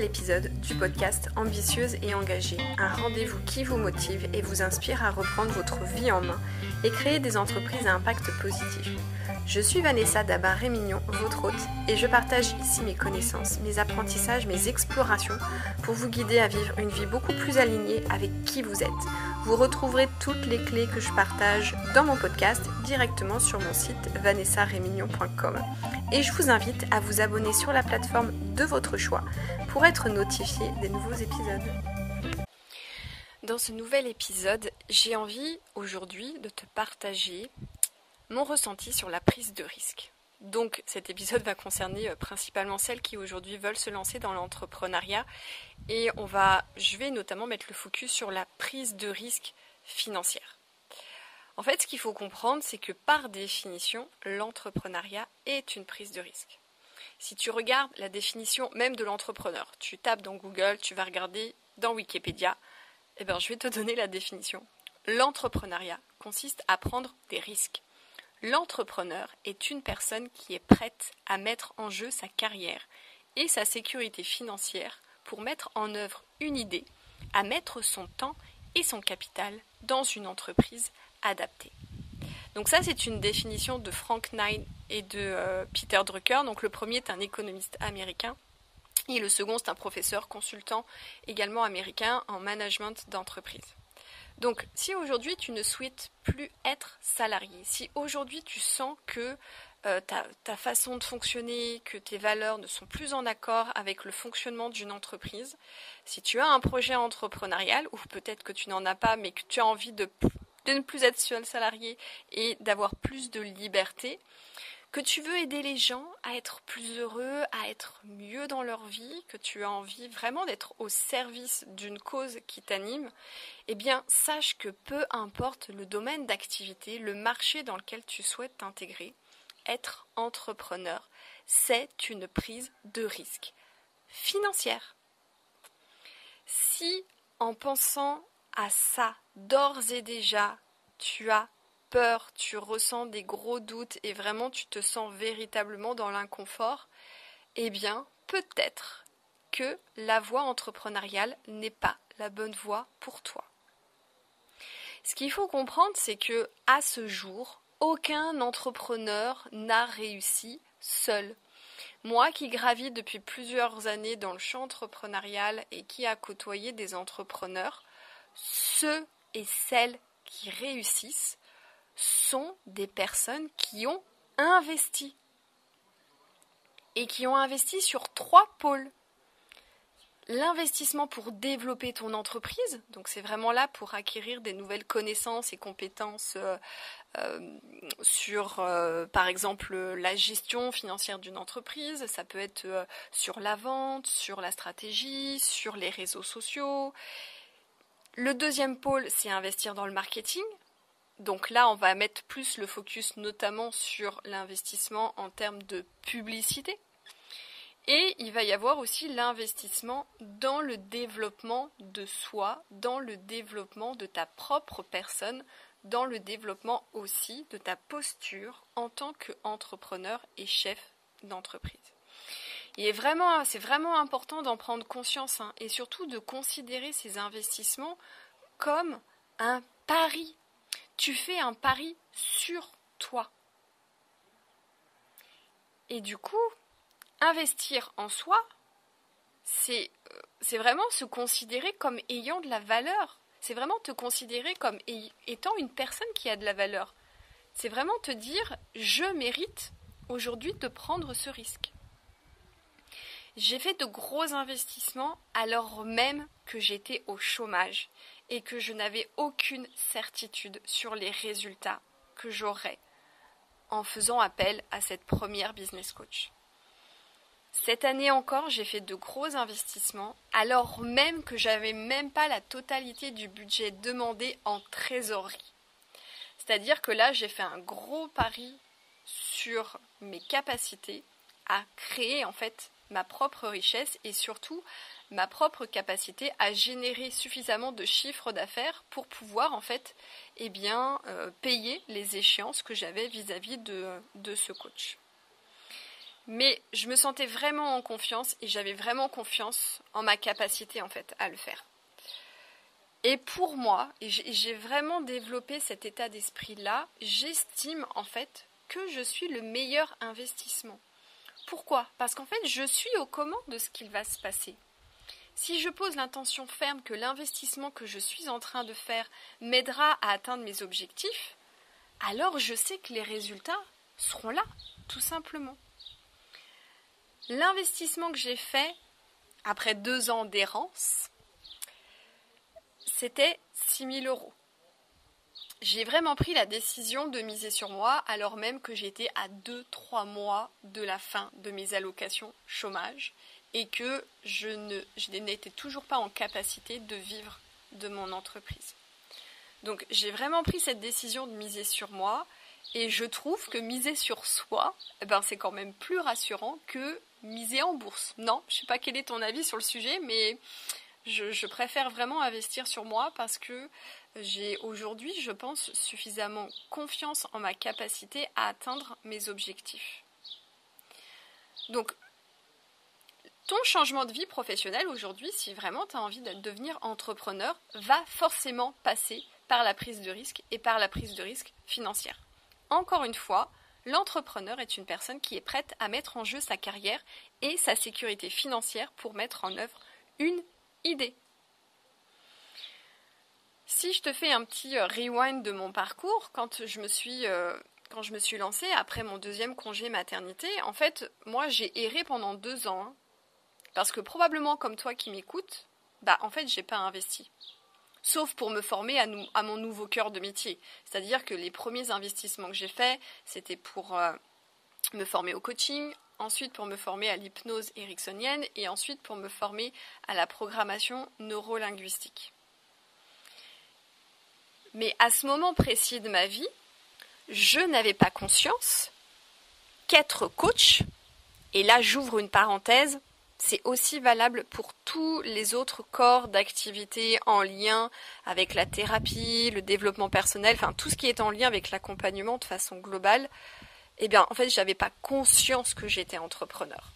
épisode du podcast Ambitieuse et engagée, un rendez-vous qui vous motive et vous inspire à reprendre votre vie en main et créer des entreprises à impact positif. Je suis Vanessa Dabar-Rémignon, votre hôte, et je partage ici mes connaissances, mes apprentissages, mes explorations pour vous guider à vivre une vie beaucoup plus alignée avec qui vous êtes. Vous retrouverez toutes les clés que je partage dans mon podcast directement sur mon site vanessarémignon.com. Et je vous invite à vous abonner sur la plateforme de votre choix pour être notifié des nouveaux épisodes. Dans ce nouvel épisode, j'ai envie aujourd'hui de te partager mon ressenti sur la prise de risque. Donc cet épisode va concerner euh, principalement celles qui aujourd'hui veulent se lancer dans l'entrepreneuriat et on va je vais notamment mettre le focus sur la prise de risque financière. En fait, ce qu'il faut comprendre, c'est que par définition, l'entrepreneuriat est une prise de risque. Si tu regardes la définition même de l'entrepreneur, tu tapes dans Google, tu vas regarder dans Wikipédia, eh bien, je vais te donner la définition. L'entrepreneuriat consiste à prendre des risques. L'entrepreneur est une personne qui est prête à mettre en jeu sa carrière et sa sécurité financière pour mettre en œuvre une idée, à mettre son temps et son capital dans une entreprise adaptée. Donc ça, c'est une définition de Frank Knight et de euh, Peter Drucker. Donc le premier est un économiste américain et le second, c'est un professeur consultant également américain en management d'entreprise. Donc, si aujourd'hui tu ne souhaites plus être salarié, si aujourd'hui tu sens que euh, ta, façon de fonctionner, que tes valeurs ne sont plus en accord avec le fonctionnement d'une entreprise, si tu as un projet entrepreneurial, ou peut-être que tu n'en as pas, mais que tu as envie de, de ne plus être seul salarié et d'avoir plus de liberté, que tu veux aider les gens à être plus heureux, à être mieux dans leur vie, que tu as envie vraiment d'être au service d'une cause qui t'anime, eh bien sache que peu importe le domaine d'activité, le marché dans lequel tu souhaites t'intégrer, être entrepreneur, c'est une prise de risque financière. Si en pensant à ça, d'ores et déjà, tu as peur, tu ressens des gros doutes et vraiment tu te sens véritablement dans l'inconfort, eh bien, peut-être que la voie entrepreneuriale n'est pas la bonne voie pour toi. Ce qu'il faut comprendre, c'est que à ce jour, aucun entrepreneur n'a réussi seul. Moi qui gravis depuis plusieurs années dans le champ entrepreneurial et qui a côtoyé des entrepreneurs, ceux et celles qui réussissent sont des personnes qui ont investi. Et qui ont investi sur trois pôles. L'investissement pour développer ton entreprise, donc c'est vraiment là pour acquérir des nouvelles connaissances et compétences euh, euh, sur, euh, par exemple, la gestion financière d'une entreprise. Ça peut être sur la vente, sur la stratégie, sur les réseaux sociaux. Le deuxième pôle, c'est investir dans le marketing. Donc là, on va mettre plus le focus notamment sur l'investissement en termes de publicité. Et il va y avoir aussi l'investissement dans le développement de soi, dans le développement de ta propre personne, dans le développement aussi de ta posture en tant qu'entrepreneur et chef d'entreprise. c'est vraiment important d'en prendre conscience hein, et surtout de considérer ces investissements comme un pari tu fais un pari sur toi. Et du coup, investir en soi, c'est euh, vraiment se considérer comme ayant de la valeur. C'est vraiment te considérer comme étant une personne qui a de la valeur. C'est vraiment te dire, je mérite aujourd'hui de prendre ce risque. J'ai fait de gros investissements alors même que j'étais au chômage et que je n'avais aucune certitude sur les résultats que j'aurais en faisant appel à cette première business coach. Cette année encore, j'ai fait de gros investissements alors même que j'avais même pas la totalité du budget demandé en trésorerie. C'est-à-dire que là, j'ai fait un gros pari sur mes capacités à créer en fait ma propre richesse et surtout ma propre capacité à générer suffisamment de chiffres d'affaires pour pouvoir en fait eh euh, payer les échéances que j'avais vis-à-vis de, ce coach. Mais je me sentais vraiment en confiance et j'avais vraiment confiance en ma capacité en fait à le faire. Et pour moi, j'ai vraiment développé cet état d'esprit-là, j'estime en fait que je suis le meilleur investissement. Pourquoi? Parce qu'en fait, je suis aux commandes de ce qu'il va se passer. Si je pose l'intention ferme que l'investissement que je suis en train de faire m'aidera à atteindre mes objectifs, alors je sais que les résultats seront là, tout simplement. L'investissement que j'ai fait après deux ans d'errance, c'était 6 000 euros. J'ai vraiment pris la décision de miser sur moi alors même que j'étais à 2-3 mois de la fin de mes allocations chômage et que je, n'étais toujours pas en capacité de vivre de mon entreprise. Donc j'ai vraiment pris cette décision de miser sur moi et je trouve que miser sur soi, eh ben, c'est quand même plus rassurant que miser en bourse. Non, je ne sais pas quel est ton avis sur le sujet, mais je, préfère vraiment investir sur moi parce que j'ai aujourd'hui, je pense, suffisamment confiance en ma capacité à atteindre mes objectifs. Donc, ton changement de vie professionnelle aujourd'hui, si vraiment tu as envie de devenir entrepreneur, va forcément passer par la prise de risque et par la prise de risque financière. Encore une fois, l'entrepreneur est une personne qui est prête à mettre en jeu sa carrière et sa sécurité financière pour mettre en œuvre une idée. Si je te fais un petit euh, rewind de mon parcours, quand je me suis, euh, quand je me suis lancée après mon deuxième congé maternité, en fait, moi j'ai erré pendant deux ans. Hein. Parce que probablement comme toi qui m'écoutes, bah en fait j'ai pas investi. Sauf pour me former à, mon nouveau cœur de métier. C'est-à-dire que les premiers investissements que j'ai faits, c'était pour euh, me former au coaching, ensuite pour me former à l'hypnose ericksonienne et ensuite pour me former à la programmation neurolinguistique. Mais à ce moment précis de ma vie, je n'avais pas conscience qu'être coach, et là j'ouvre une parenthèse, c'est aussi valable pour tous les autres corps d'activité en lien avec la thérapie, le développement personnel, enfin tout ce qui est en lien avec l'accompagnement de façon globale. Eh bien, en fait, j'avais pas conscience que j'étais entrepreneur.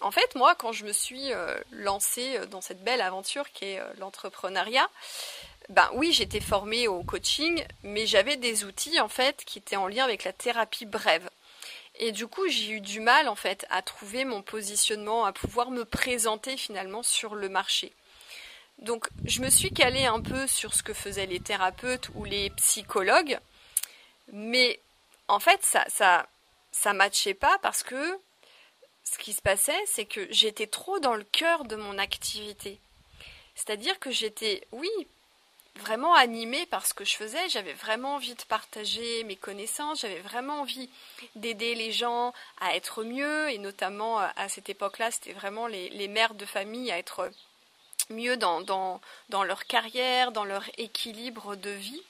En fait, moi, quand je me suis euh, lancée euh, dans cette belle aventure qui est euh, l'entrepreneuriat, ben oui, j'étais formée au coaching, mais j'avais des outils en fait qui étaient en lien avec la thérapie brève. Et du coup, j'ai eu du mal en fait à trouver mon positionnement, à pouvoir me présenter finalement sur le marché. Donc, je me suis calée un peu sur ce que faisaient les thérapeutes ou les psychologues, mais en fait, ça, ça, ça matchait pas parce que ce qui se passait, c'est que j'étais trop dans le cœur de mon activité. C'est-à-dire que j'étais, oui, vraiment animée par ce que je faisais, j'avais vraiment envie de partager mes connaissances, j'avais vraiment envie d'aider les gens à être mieux, et notamment à cette époque-là, c'était vraiment les, mères de famille à être mieux dans, dans leur carrière, dans leur équilibre de vie.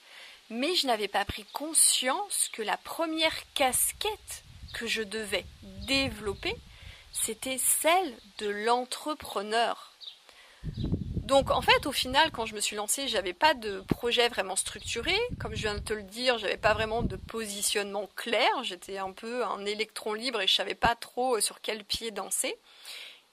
Mais je n'avais pas pris conscience que la première casquette que je devais développer, c'était celle de l'entrepreneur. Donc en fait, au final, quand je me suis lancée, j'avais pas de projet vraiment structuré. Comme je viens de te le dire, j'avais pas vraiment de positionnement clair. J'étais un peu un électron libre et je savais pas trop sur quel pied danser.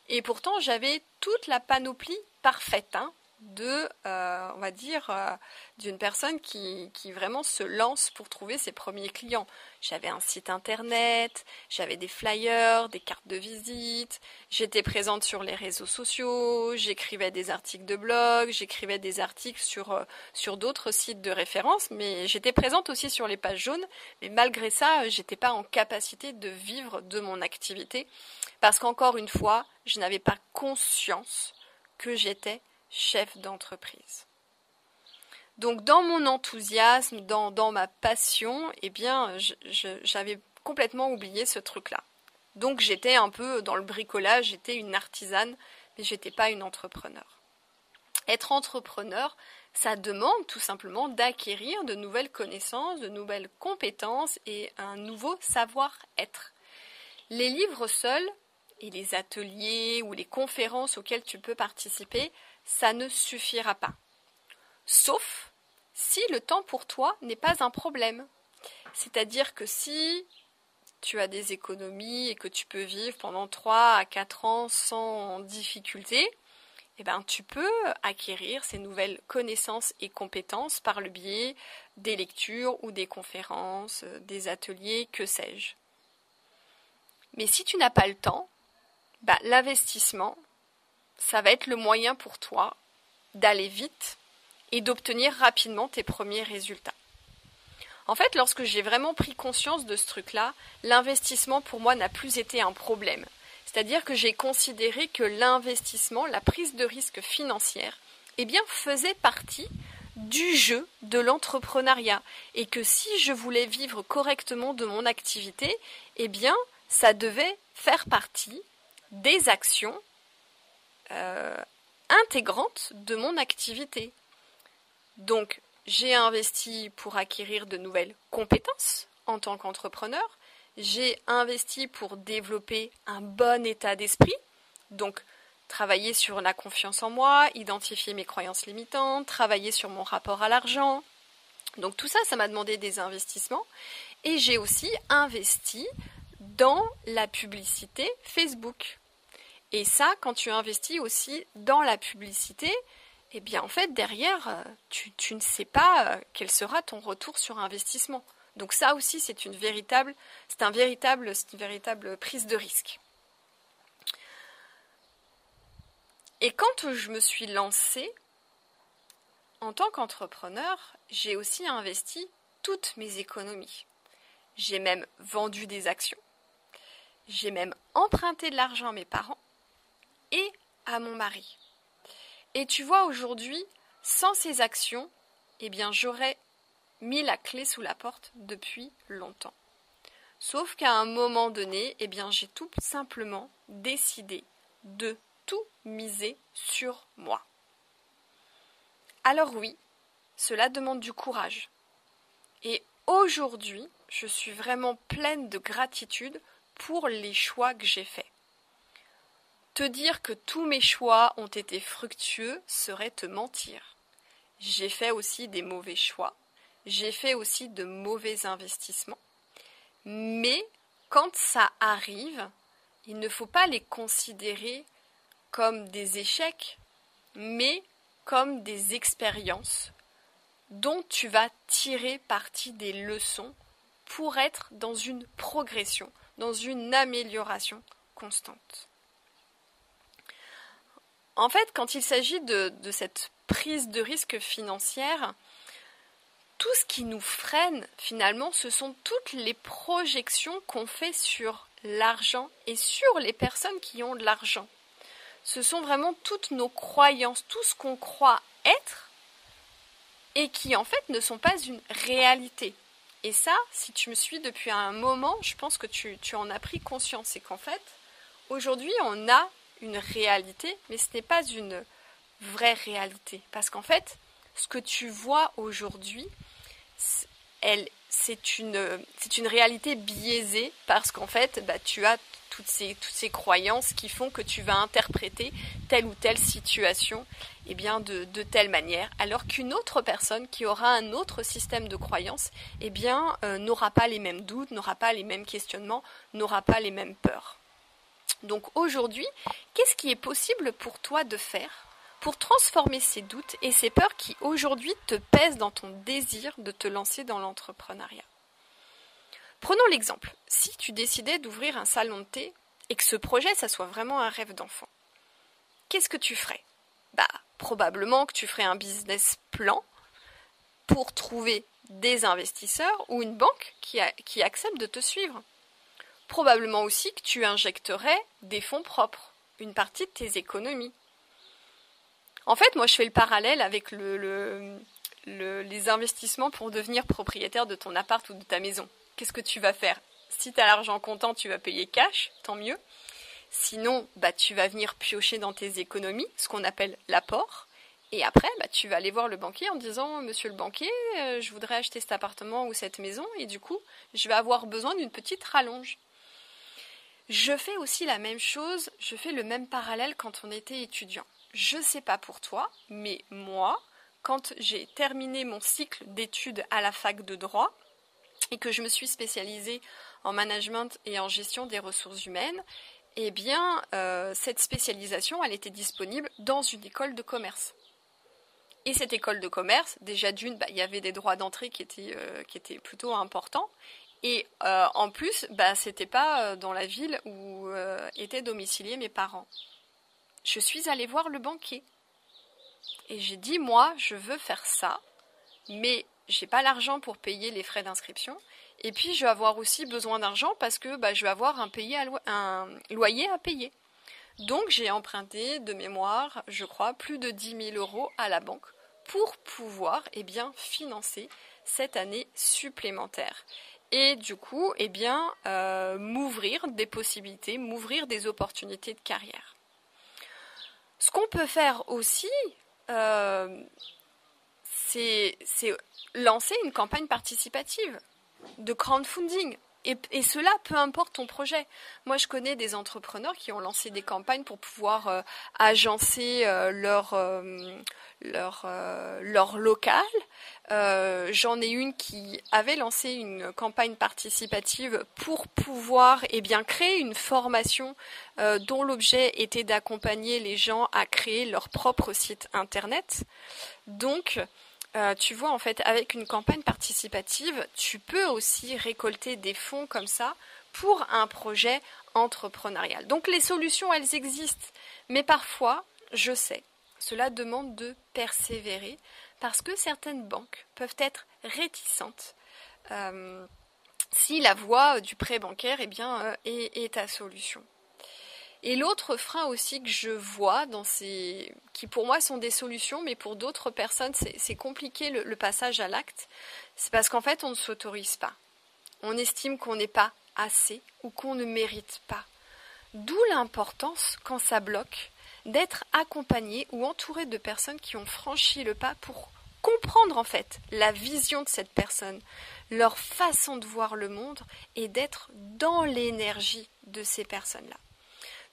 Et pourtant, j'avais toute la panoplie parfaite. Hein de, euh, on va dire, euh, d'une personne qui, qui, vraiment se lance pour trouver ses premiers clients. J'avais un site internet, j'avais des flyers, des cartes de visite, j'étais présente sur les réseaux sociaux, j'écrivais des articles de blog, j'écrivais des articles sur, euh, sur d'autres sites de référence, mais j'étais présente aussi sur les pages jaunes, mais malgré ça, j'étais pas en capacité de vivre de mon activité, parce qu'encore une fois, je n'avais pas conscience que j'étais chef d'entreprise. Donc dans mon enthousiasme, dans, ma passion, eh bien, j'avais complètement oublié ce truc-là. Donc j'étais un peu dans le bricolage, j'étais une artisane, mais j'étais pas une entrepreneur. Être entrepreneur, ça demande tout simplement d'acquérir de nouvelles connaissances, de nouvelles compétences et un nouveau savoir-être. Les livres seuls et les ateliers ou les conférences auxquelles tu peux participer ça ne suffira pas. Sauf si le temps pour toi n'est pas un problème. C'est-à-dire que si tu as des économies et que tu peux vivre pendant 3 à 4 ans sans difficulté, eh ben, tu peux acquérir ces nouvelles connaissances et compétences par le biais des lectures ou des conférences, euh, des ateliers, que sais-je. Mais si tu n'as pas le temps, bah, l'investissement, ça va être le moyen pour toi d'aller vite et d'obtenir rapidement tes premiers résultats. En fait, lorsque j'ai vraiment pris conscience de ce truc-là, l'investissement pour moi n'a plus été un problème. C'est-à-dire que j'ai considéré que l'investissement, la prise de risque financière, eh bien, faisait partie du jeu de l'entrepreneuriat et que si je voulais vivre correctement de mon activité, eh bien, ça devait faire partie des actions euh, intégrantes de mon activité. Donc, j'ai investi pour acquérir de nouvelles compétences en tant qu'entrepreneur. J'ai investi pour développer un bon état d'esprit. Donc, travailler sur la confiance en moi, identifier mes croyances limitantes, travailler sur mon rapport à l'argent. Donc tout ça, ça m'a demandé des investissements. Et j'ai aussi investi dans la publicité Facebook. Et ça, quand tu investis aussi dans la publicité, eh bien en fait derrière, euh, tu, ne sais pas euh, quel sera ton retour sur investissement. Donc ça aussi c'est une véritable, c'est un véritable, une véritable prise de risque. Et quand je me suis lancée en tant qu'entrepreneur, j'ai aussi investi toutes mes économies. J'ai même vendu des actions. J'ai même emprunté de l'argent à mes parents et à mon mari. Et tu vois, aujourd'hui, sans ces actions, eh bien, j'aurais mis la clé sous la porte depuis longtemps. Sauf qu'à un moment donné, eh bien, j'ai tout simplement décidé de tout miser sur moi. Alors oui, cela demande du courage. Et aujourd'hui, je suis vraiment pleine de gratitude pour les choix que j'ai faits. Te dire que tous mes choix ont été fructueux serait te mentir. J'ai fait aussi des mauvais choix. J'ai fait aussi de mauvais investissements. Mais quand ça arrive, il ne faut pas les considérer comme des échecs, mais comme des expériences dont tu vas tirer parti des leçons pour être dans une progression, dans une amélioration constante. En fait, quand il s'agit de, cette prise de risque financière, tout ce qui nous freine, finalement, ce sont toutes les projections qu'on fait sur l'argent et sur les personnes qui ont de l'argent. Ce sont vraiment toutes nos croyances, tout ce qu'on croit être et qui en fait ne sont pas une réalité. Et ça, si tu me suis depuis un moment, je pense que tu, tu en as pris conscience. C'est qu'en fait, aujourd'hui, on a une réalité, mais ce n'est pas une vraie réalité. Parce qu'en fait, ce que tu vois aujourd'hui, c'est une, une réalité biaisée parce qu'en fait, bah, tu as toutes ces, croyances qui font que tu vas interpréter telle ou telle situation eh bien, de, telle manière, alors qu'une autre personne qui aura un autre système de croyances eh euh, n'aura pas les mêmes doutes, n'aura pas les mêmes questionnements, n'aura pas les mêmes peurs. Donc aujourd'hui, qu'est-ce qui est possible pour toi de faire pour transformer ces doutes et ces peurs qui aujourd'hui te pèsent dans ton désir de te lancer dans l'entrepreneuriat? Prenons l'exemple. Si tu décidais d'ouvrir un salon de thé et que ce projet, ça soit vraiment un rêve d'enfant, qu'est-ce que tu ferais? Bah, probablement que tu ferais un business plan pour trouver des investisseurs ou une banque qui, accepte de te suivre probablement aussi que tu injecterais des fonds propres, une partie de tes économies. En fait, moi, je fais le parallèle avec le, les investissements pour devenir propriétaire de ton appart ou de ta maison. Qu'est-ce que tu vas faire? Si tu as l'argent comptant, tu vas payer cash, tant mieux. Sinon, bah, tu vas venir piocher dans tes économies, ce qu'on appelle l'apport. Et après, bah, tu vas aller voir le banquier en disant Monsieur le banquier, euh, je voudrais acheter cet appartement ou cette maison, et du coup, je vais avoir besoin d'une petite rallonge. Je fais aussi la même chose, je fais le même parallèle quand on était étudiant. Je ne sais pas pour toi, mais moi, quand j'ai terminé mon cycle d'études à la fac de droit et que je me suis spécialisée en management et en gestion des ressources humaines, eh bien, euh, cette spécialisation, elle était disponible dans une école de commerce. Et cette école de commerce, déjà d'une, bah, il y avait des droits d'entrée qui étaient, euh, qui étaient plutôt importants. Et euh, en plus, bah, c'était pas dans la ville où étaient domiciliés mes parents. Je suis allée voir le banquier. Et j'ai dit, moi, je veux faire ça, mais j'ai pas l'argent pour payer les frais d'inscription. Et puis, je vais avoir aussi besoin d'argent parce que bah, je vais avoir un, un loyer à payer. Donc, j'ai emprunté de mémoire, je crois, plus de 10 000 euros à la banque pour pouvoir eh bien, financer cette année supplémentaire. Et du coup, eh bien, euh, m'ouvrir des possibilités, m'ouvrir des opportunités de carrière. Ce qu'on peut faire aussi, euh, c'est lancer une campagne participative de crowdfunding. Et, cela, peu importe ton projet. Moi, je connais des entrepreneurs qui ont lancé des campagnes pour pouvoir euh, agencer euh, leur, euh, leur, leur local. J'en ai une qui avait lancé une campagne participative pour pouvoir eh bien, créer une formation dont l'objet était d'accompagner les gens à créer leur propre site internet. Donc, euh, tu vois, en fait, avec une campagne participative, tu peux aussi récolter des fonds comme ça pour un projet entrepreneurial. Donc les solutions, elles existent. Mais parfois, je sais, cela demande de persévérer parce que certaines banques peuvent être réticentes euh, si la voie du prêt bancaire eh bien, euh, est ta solution. Et l'autre frein aussi que je vois dans ces, qui pour moi sont des solutions, mais pour d'autres personnes c'est compliqué le, passage à l'acte, c'est parce qu'en fait on ne s'autorise pas. On estime qu'on n'est pas assez ou qu'on ne mérite pas. D'où l'importance, quand ça bloque, d'être accompagné ou entouré de personnes qui ont franchi le pas pour comprendre en fait la vision de cette personne, leur façon de voir le monde et d'être dans l'énergie de ces personnes-là.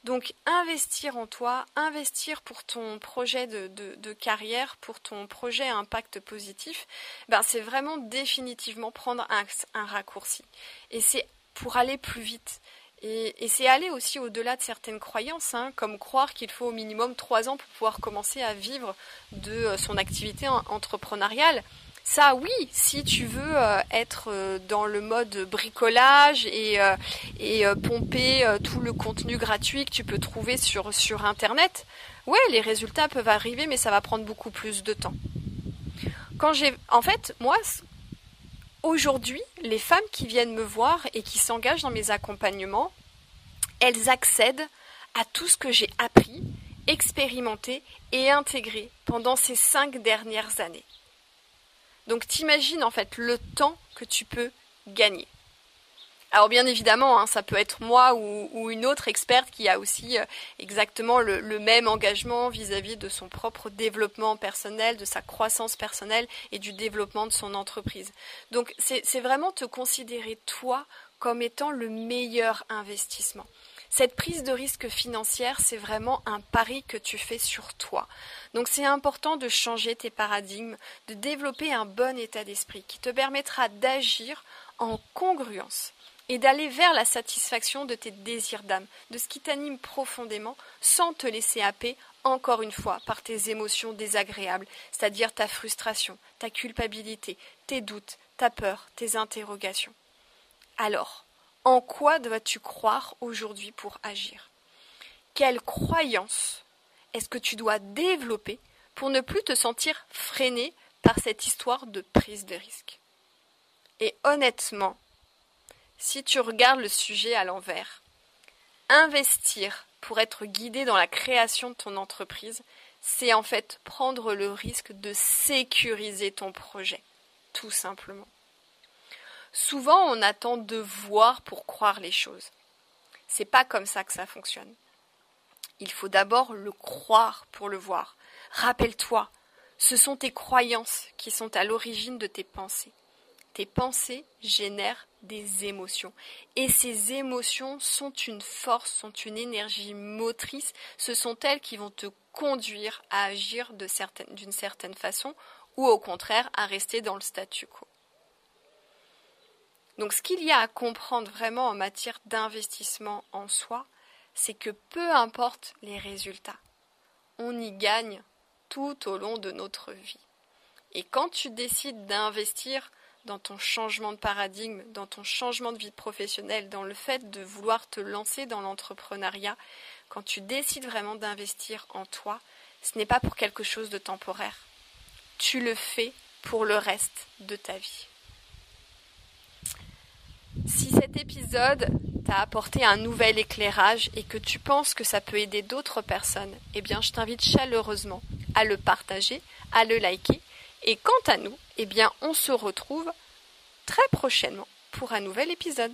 Donc investir en toi, investir pour ton projet de, carrière, pour ton projet à impact positif, ben c'est vraiment définitivement prendre un, raccourci. Et c'est pour aller plus vite. Et, c'est aller aussi au-delà de certaines croyances, hein, comme croire qu'il faut au minimum trois ans pour pouvoir commencer à vivre de euh, son activité entrepreneuriale. Ça, oui, si tu veux euh, être euh, dans le mode bricolage et, euh, pomper tout le contenu gratuit que tu peux trouver sur, sur Internet, ouais, les résultats peuvent arriver, mais ça va prendre beaucoup plus de temps. Quand j'ai, en fait, moi, aujourd'hui, les femmes qui viennent me voir et qui s'engagent dans mes accompagnements, elles accèdent à tout ce que j'ai appris, expérimenté et intégré pendant ces cinq dernières années. Donc t'imagines en fait le temps que tu peux gagner. Alors bien évidemment, hein, ça peut être moi ou, une autre experte qui a aussi euh, exactement le, même engagement vis-à-vis de son propre développement personnel, de sa croissance personnelle et du développement de son entreprise. Donc c'est vraiment te considérer toi comme étant le meilleur investissement. Cette prise de risque financière, c'est vraiment un pari que tu fais sur toi. Donc c'est important de changer tes paradigmes, de développer un bon état d'esprit qui te permettra d'agir en congruence et d'aller vers la satisfaction de tes désirs d'âme, de ce qui t'anime profondément, sans te laisser happer, encore une fois, par tes émotions désagréables, c'est-à-dire ta frustration, ta culpabilité, tes doutes, ta peur, tes interrogations. Alors, en quoi dois-tu croire aujourd'hui pour agir? Quelle croyance est-ce que tu dois développer pour ne plus te sentir freiné par cette histoire de prise de risque? Et honnêtement, si tu regardes le sujet à l'envers, investir pour être guidé dans la création de ton entreprise, c'est en fait prendre le risque de sécuriser ton projet, tout simplement. Souvent, on attend de voir pour croire les choses. C'est pas comme ça que ça fonctionne. Il faut d'abord le croire pour le voir. Rappelle-toi, ce sont tes croyances qui sont à l'origine de tes pensées. Tes pensées génèrent des émotions. Et ces émotions sont une force, sont une énergie motrice. Ce sont elles qui vont te conduire à agir d'une certaine façon ou au contraire à rester dans le statu quo. Donc ce qu'il y a à comprendre vraiment en matière d'investissement en soi, c'est que peu importe les résultats, on y gagne tout au long de notre vie. Et quand tu décides d'investir dans ton changement de paradigme, dans ton changement de vie professionnelle, dans le fait de vouloir te lancer dans l'entrepreneuriat, quand tu décides vraiment d'investir en toi, ce n'est pas pour quelque chose de temporaire. Tu le fais pour le reste de ta vie. Si épisode t'a apporté un nouvel éclairage et que tu penses que ça peut aider d'autres personnes, eh bien je t'invite chaleureusement à le partager, à le liker. Et quant à nous, eh bien on se retrouve très prochainement pour un nouvel épisode.